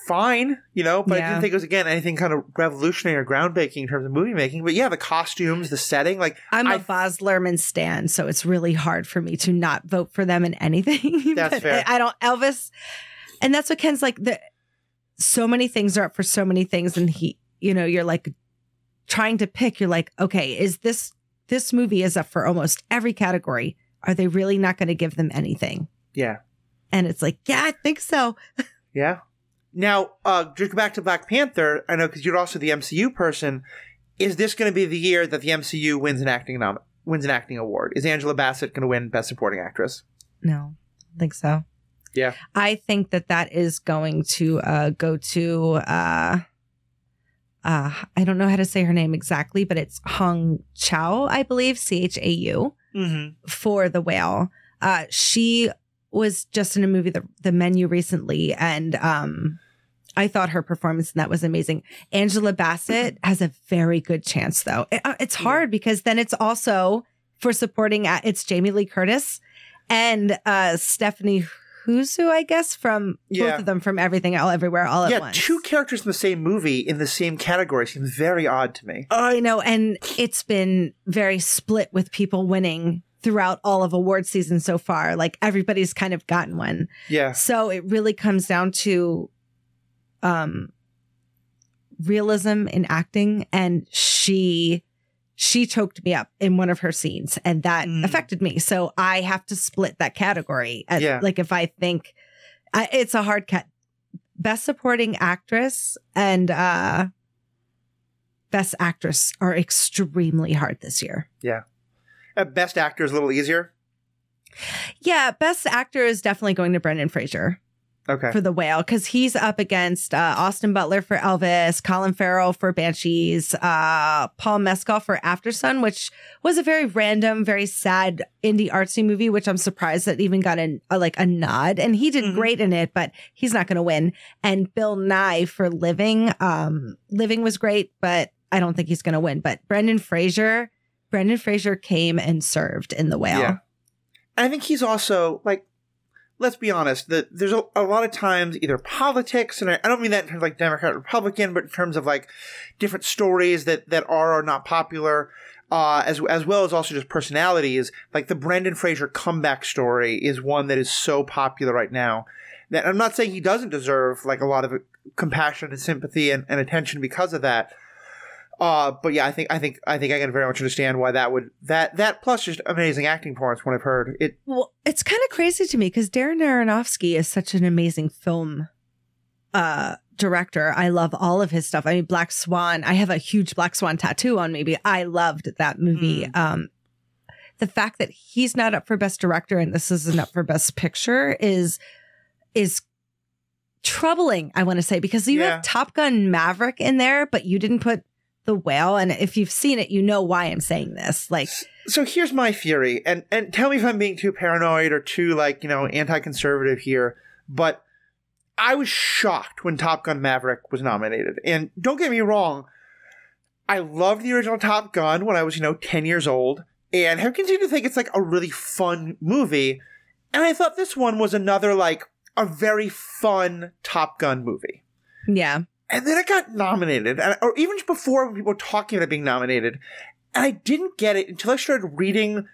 fine. You know, but I didn't think it was again anything kind of revolutionary or groundbreaking in terms of movie making. But yeah, the costumes, the setting, like I'm a Baz Luhrmann stan, so it's really hard for me to not vote for them in anything. That's fair. I, I don't Elvis, and that's what Ken's like. The so many things are up for so many things, and he, you know, you're like trying to pick. You're like, okay, is this this movie is up for almost every category? Are they really not going to give them anything? yeah, And it's like, yeah, I think so. yeah. Now, uh, just go back to Black Panther. I know because you're also the MCU person. Is this going to be the year that the MCU wins an acting nom- wins an acting award? Is Angela Bassett going to win Best Supporting Actress? No, I think so. Yeah. I think that that is going to uh, go to. Uh, uh, I don't know how to say her name exactly, but it's Hong Chau, I believe, C H A U, Mm-hmm. for the whale. Uh, she was just in a movie, the, the Menu, recently, and um, I thought her performance in that was amazing. Angela Bassett has a very good chance, though. It- uh, it's hard because then it's also for supporting. It's Jamie Lee Curtis and uh, Stephanie Huzu, I guess, from Yeah. both of them from Everything All Everywhere All at Yeah, Once. two characters in the same movie in the same category seems very odd to me. I know. And it's been very split with people winning throughout all of award season so far. Like everybody's kind of gotten one. Yeah, So it really comes down to um realism in acting and she she choked me up in one of her scenes and that Mm. affected me. So I have to split that category. And, Yeah. Like if I think I, it's a hard cut best supporting actress and uh best actress are extremely hard this year. Uh, best actor is a little easier. Yeah, best actor is definitely going to Brendan Fraser. Okay, for the whale because he's up against uh, Austin Butler for Elvis, Colin Farrell for Banshees, uh, Paul Mescal for Aftersun, which was a very random, very sad indie artsy movie, which I'm surprised that even got an, a, like a nod. And he did Mhm. great in it, but he's not going to win. And Bill Nighy for Living, um, Living was great, but I don't think he's going to win. But Brendan Fraser, Brendan Fraser came and served in the whale. Yeah. I think he's also like, let's be honest, that there's a, a lot of times either politics, and I, I don't mean that in terms of like Democrat Republican, but in terms of like different stories that that are or not popular. Uh, as as well as also just personalities, like the Brendan Fraser comeback story is one that is so popular right now. That I'm not saying he doesn't deserve like a lot of compassion and sympathy and, and attention because of that. Uh, but yeah, I think I think I think I can very much understand why that would that that plus just amazing acting performance. When I've heard it, Well, it's kind of crazy to me because Darren Aronofsky is such an amazing film uh director. I love all of his stuff. I mean, Black Swan. I have a huge Black Swan tattoo on me. But I loved that movie. Um, the fact that he's not up for Best Director and this isn't up for Best Picture is is troubling. I want to say because you Yeah. have Top Gun Maverick in there, but you didn't put the whale. And if you've seen it, you know why I'm saying this. Like, so here's my theory, and and tell me if I'm being too paranoid or too like you know anti-conservative here, but I was shocked when Top Gun Maverick was nominated. And don't get me wrong, I loved the original Top Gun when I was you know 10 years old, and have continued to think it's like a really fun movie. And I thought this one was another like a very fun Top Gun movie. yeah. And then it got nominated, and, or even before people were talking about it being nominated. And I didn't get it until I started reading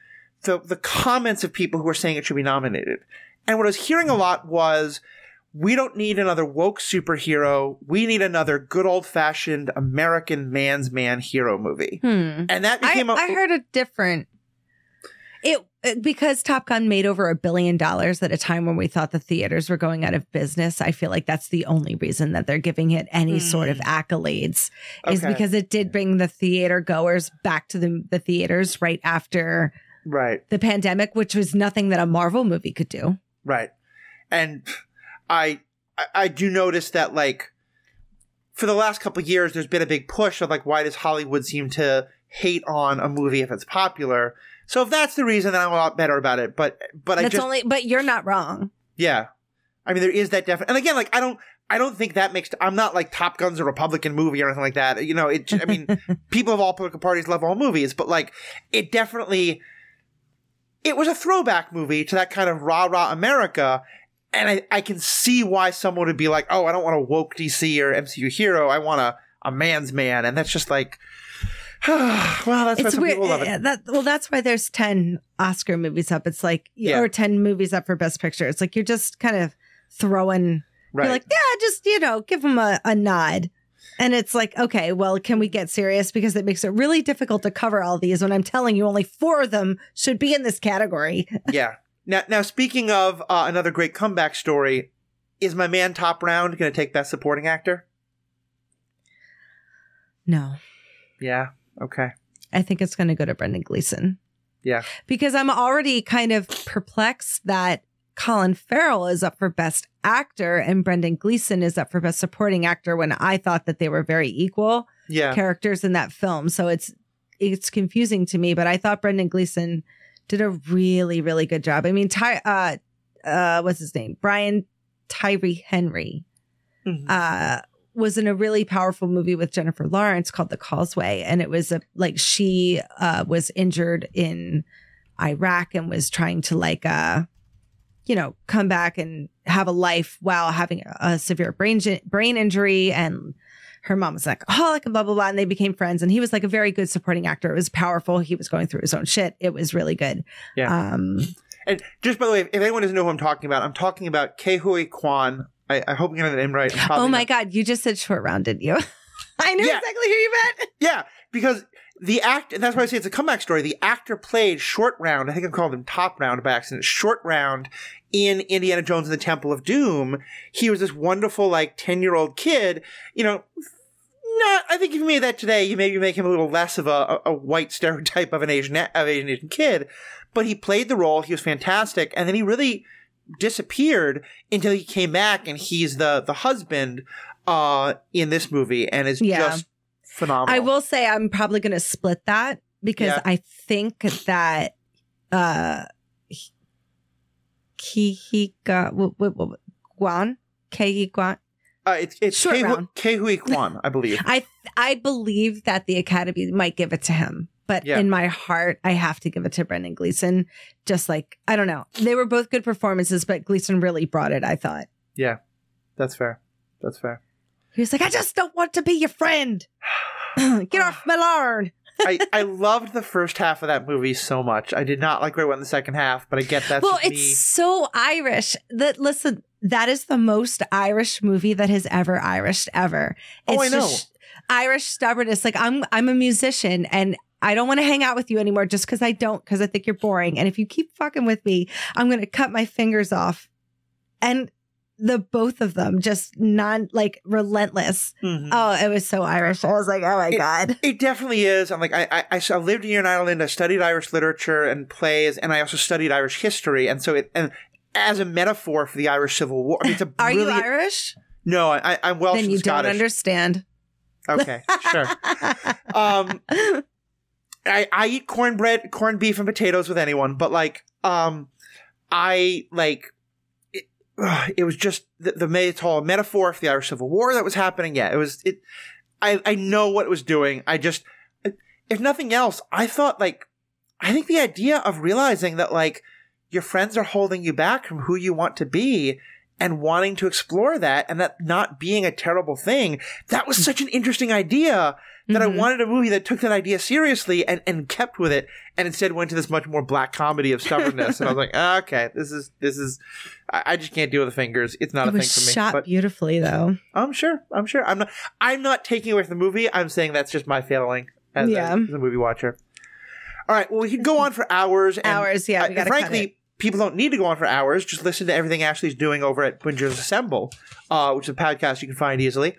the, the comments of people who were saying it should be nominated. And what I was hearing a lot was, we don't need another woke superhero. We need another good old fashioned American man's man hero movie. Hmm. And that became a I heard a different it- Uh, because Top Gun made over a billion dollars at a time when we thought the theaters were going out of business. I feel like that's the only reason that they're giving it any sort of hmm. accolades is because it did bring the theater goers back to the, the theaters right after right. the pandemic, which was nothing that a Marvel movie could do. Right. And I I- I do notice that like for the last couple of years there's been a big push of like why does Hollywood seem to hate on a movie if it's popular. So if that's the reason, then I'm a lot better about it. But but I That's just only, but you're not wrong. yeah, I mean there is that definite. And again, like I don't I don't think that makes. I'm not like Top Gun's a Republican movie or anything like that. You know, it. I mean, people of all political parties love all movies, but like it definitely. It was a throwback movie to that kind of rah rah America, and I, I can see why someone would be like, oh, I don't want a woke DC or MCU hero. I want a, a man's man. And that's just like, well, that's why It's some weird. people love it. uh, That, well, that's why there's 10 Oscar movies up. It's like, Yeah. or 10 movies up for Best Picture. It's like you're just kind of throwing, Right. you're like, yeah, just, you know, give them a, a nod. And it's like, okay, well, can we get serious? Because it makes it really difficult to cover all these when I'm telling you only four of them should be in this category. yeah. Now, now speaking of uh, another great comeback story, is my man Top Round going to take Best Supporting Actor? No, Yeah. Okay. I think it's going to go to Brendan Gleeson. Yeah. Because I'm already kind of perplexed that Colin Farrell is up for Best Actor and Brendan Gleeson is up for Best Supporting Actor when I thought that they were very equal Yeah. characters in that film. So it's it's confusing to me, but I thought Brendan Gleeson did a really really good job. I mean, Ty, uh, uh, what's his name? Brian Tyree Henry Mhm. uh, was in a really powerful movie with Jennifer Lawrence called The Causeway, and it was a like she uh, was injured in Iraq and was trying to like uh, you know, come back and have a life while having a severe brain brain injury and. Her mom was like, alcoholic and blah, blah, blah. And they became friends. And he was like a very good supporting actor. It was powerful. He was going through his own shit. It was really good. Yeah. Um, And just by the way, if anyone doesn't know who I'm talking about, I'm talking about Ke Huy Quan. I, I hope I'm getting the name right. Oh my not- God. You just said short round, didn't you? I knew Yeah. exactly who you meant. Yeah, because the act, and that's why I say it's a comeback story. The actor played Short Round. I think I called him Top Round by accident. Short Round in Indiana Jones and the Temple of Doom. He was this wonderful, like ten year old kid. You know, not. I think if you made that today, you maybe make him a little less of a, a, white stereotype of an Asian of Asian Asian kid. But he played the role. He was fantastic, and then he really disappeared until he came back, and he's the the husband uh in this movie, and is Yeah. just phenomenal. I will say I'm probably going to split that because Yeah. I think that uh Kihika w- w- w- Guan Kei Guan Uh, it's it's Short. Ke Huy Quan, I believe. I I believe that the Academy might give it to him, but Yeah. in my heart, I have to give it to Brendan Gleeson. Just like I don't know, they were both good performances, but Gleeson really brought it. I thought yeah, that's fair. That's fair. he was like, "I just don't want to be your friend. Get off my lawn." I, I loved the first half of that movie so much. I did not like where it went in the second half, but I get that. well, it's me. so Irish that listen, that is the most Irish movie that has ever Irished ever. Oh, I know. just Irish stubbornness. Like I'm I'm a musician and I don't want to hang out with you anymore just because I don't, because I think you're boring. And if you keep fucking with me, I'm gonna cut my fingers off. And the both of them just non like relentless. Mhm. Oh, it was so Irish. I was like, oh my It- God. It definitely is. I'm like, I, I, I lived here in Ireland. I studied Irish literature and plays, and I also studied Irish history. And so it, and as a metaphor for the Irish Civil War, I mean, it's a Are you Irish? No, I, I'm Welsh then you Scottish. don't understand. Okay, sure. Um, I, I eat cornbread, corned beef, and potatoes with anyone, but like, um, I like it, it was just the, the ma- all metaphor for the Irish Civil War that was happening. Yeah, it was it. I I know what it was doing. I just, if nothing else, I thought like, I think the idea of realizing that like your friends are holding you back from who you want to be and wanting to explore that and that not being a terrible thing that was such an interesting idea that I Mhm. wanted a movie that took that idea seriously and, and kept with it, and instead went to this much more black comedy of stubbornness. and I was like, "Ah, okay, this is this is, I, I just can't deal with the fingers. It's not it a thing for me. shot But beautifully though. I'm sure, I'm sure. I'm not, I'm not taking away from the movie. I'm saying that's just my failing as, a- Yeah. as a movie watcher. All right, well, we could go on for hours. And, Hours, yeah, we uh, frankly, people don't need to go on for hours. Just listen to everything Ashley's doing over at Bingers Assemble, uh, which is a podcast you can find easily.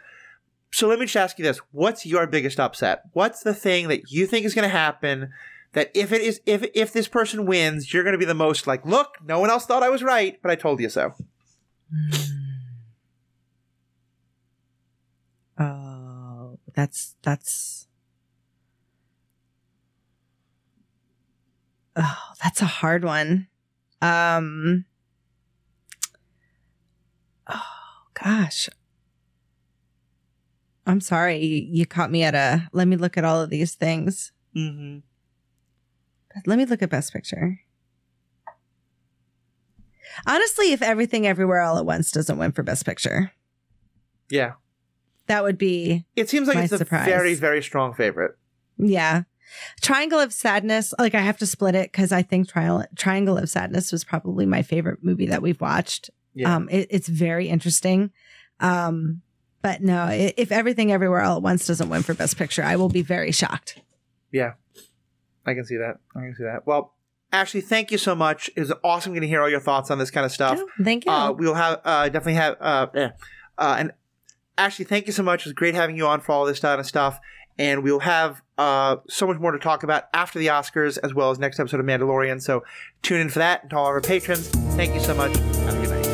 So let me just ask you this: What's your biggest upset? What's the thing that you think is going to happen? That if it is, if if this person wins, you're going to be the most like, look, no one else thought I was right, but I told you so. Oh, that's that's Oh, that's a hard one. Um. Oh gosh. I'm sorry. You, caught me at a. Let me look at all of these things. Mm-hmm. Let me look at Best Picture. Honestly, if Everything Everywhere All at Once doesn't win for Best Picture, Yeah. that would be It seems like it's a very, very strong favorite. Yeah. Triangle of Sadness, like I have to split it because I think Trial- Triangle of Sadness was probably my favorite movie that we've watched. Yeah. Um, it, it's very interesting. Um, but no, if Everything Everywhere All at Once doesn't win for Best Picture, I will be very shocked. yeah. I can see that. I can see that. Well, Ashley, thank you so much. It was awesome getting to hear all your thoughts on this kind of stuff. Oh, thank you. Uh, we'll have uh, definitely have uh, uh, and Ashley, thank you so much. It was great having you on for all this kind of stuff. And we'll have uh, so much more to talk about after the Oscars, as well as next episode of Mandalorian. So tune in for that. And to all of our patrons, thank you so much. Have a good night.